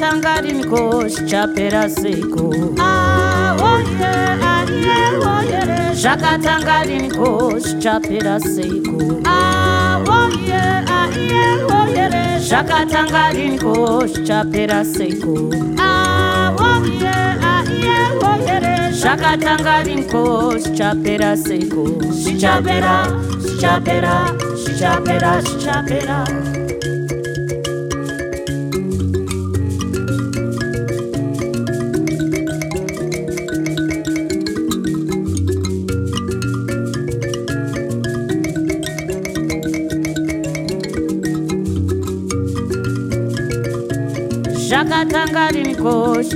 tanga riniko zvichapera seiko ah, zvakatanga riniko zvichapera seiko ah, zvakatanga riniko zvichapera seiko ah, zvakatanga riniko zvichapera seiko zvichapera zvichapera zvichapera zvichapera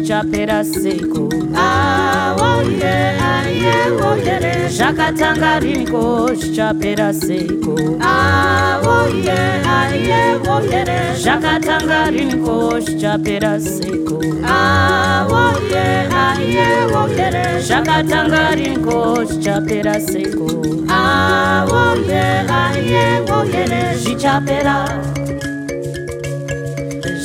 zvichapera seiko zvakatanga riniko zvichapera seiko zvakatanga riniko zvichapera seiko zvakatanga riniko zvichapera seiko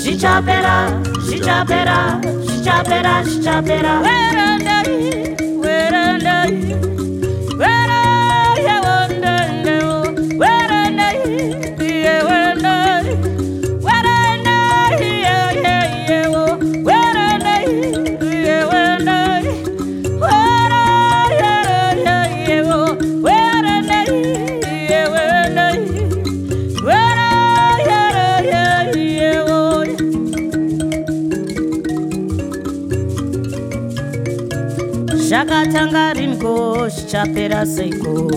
zvichapera zvichapera Jump it up, Jump it up. kuteera seiko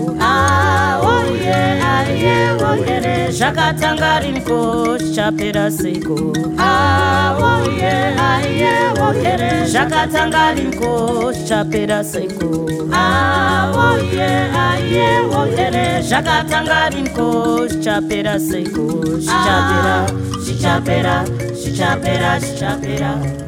zvakatanga riniko zvichapera seiko zvakatanga riniko zvichapera seiko zvakatanga riniko zvichapera seiko zvichapera zvichapera zvichapera zvichapera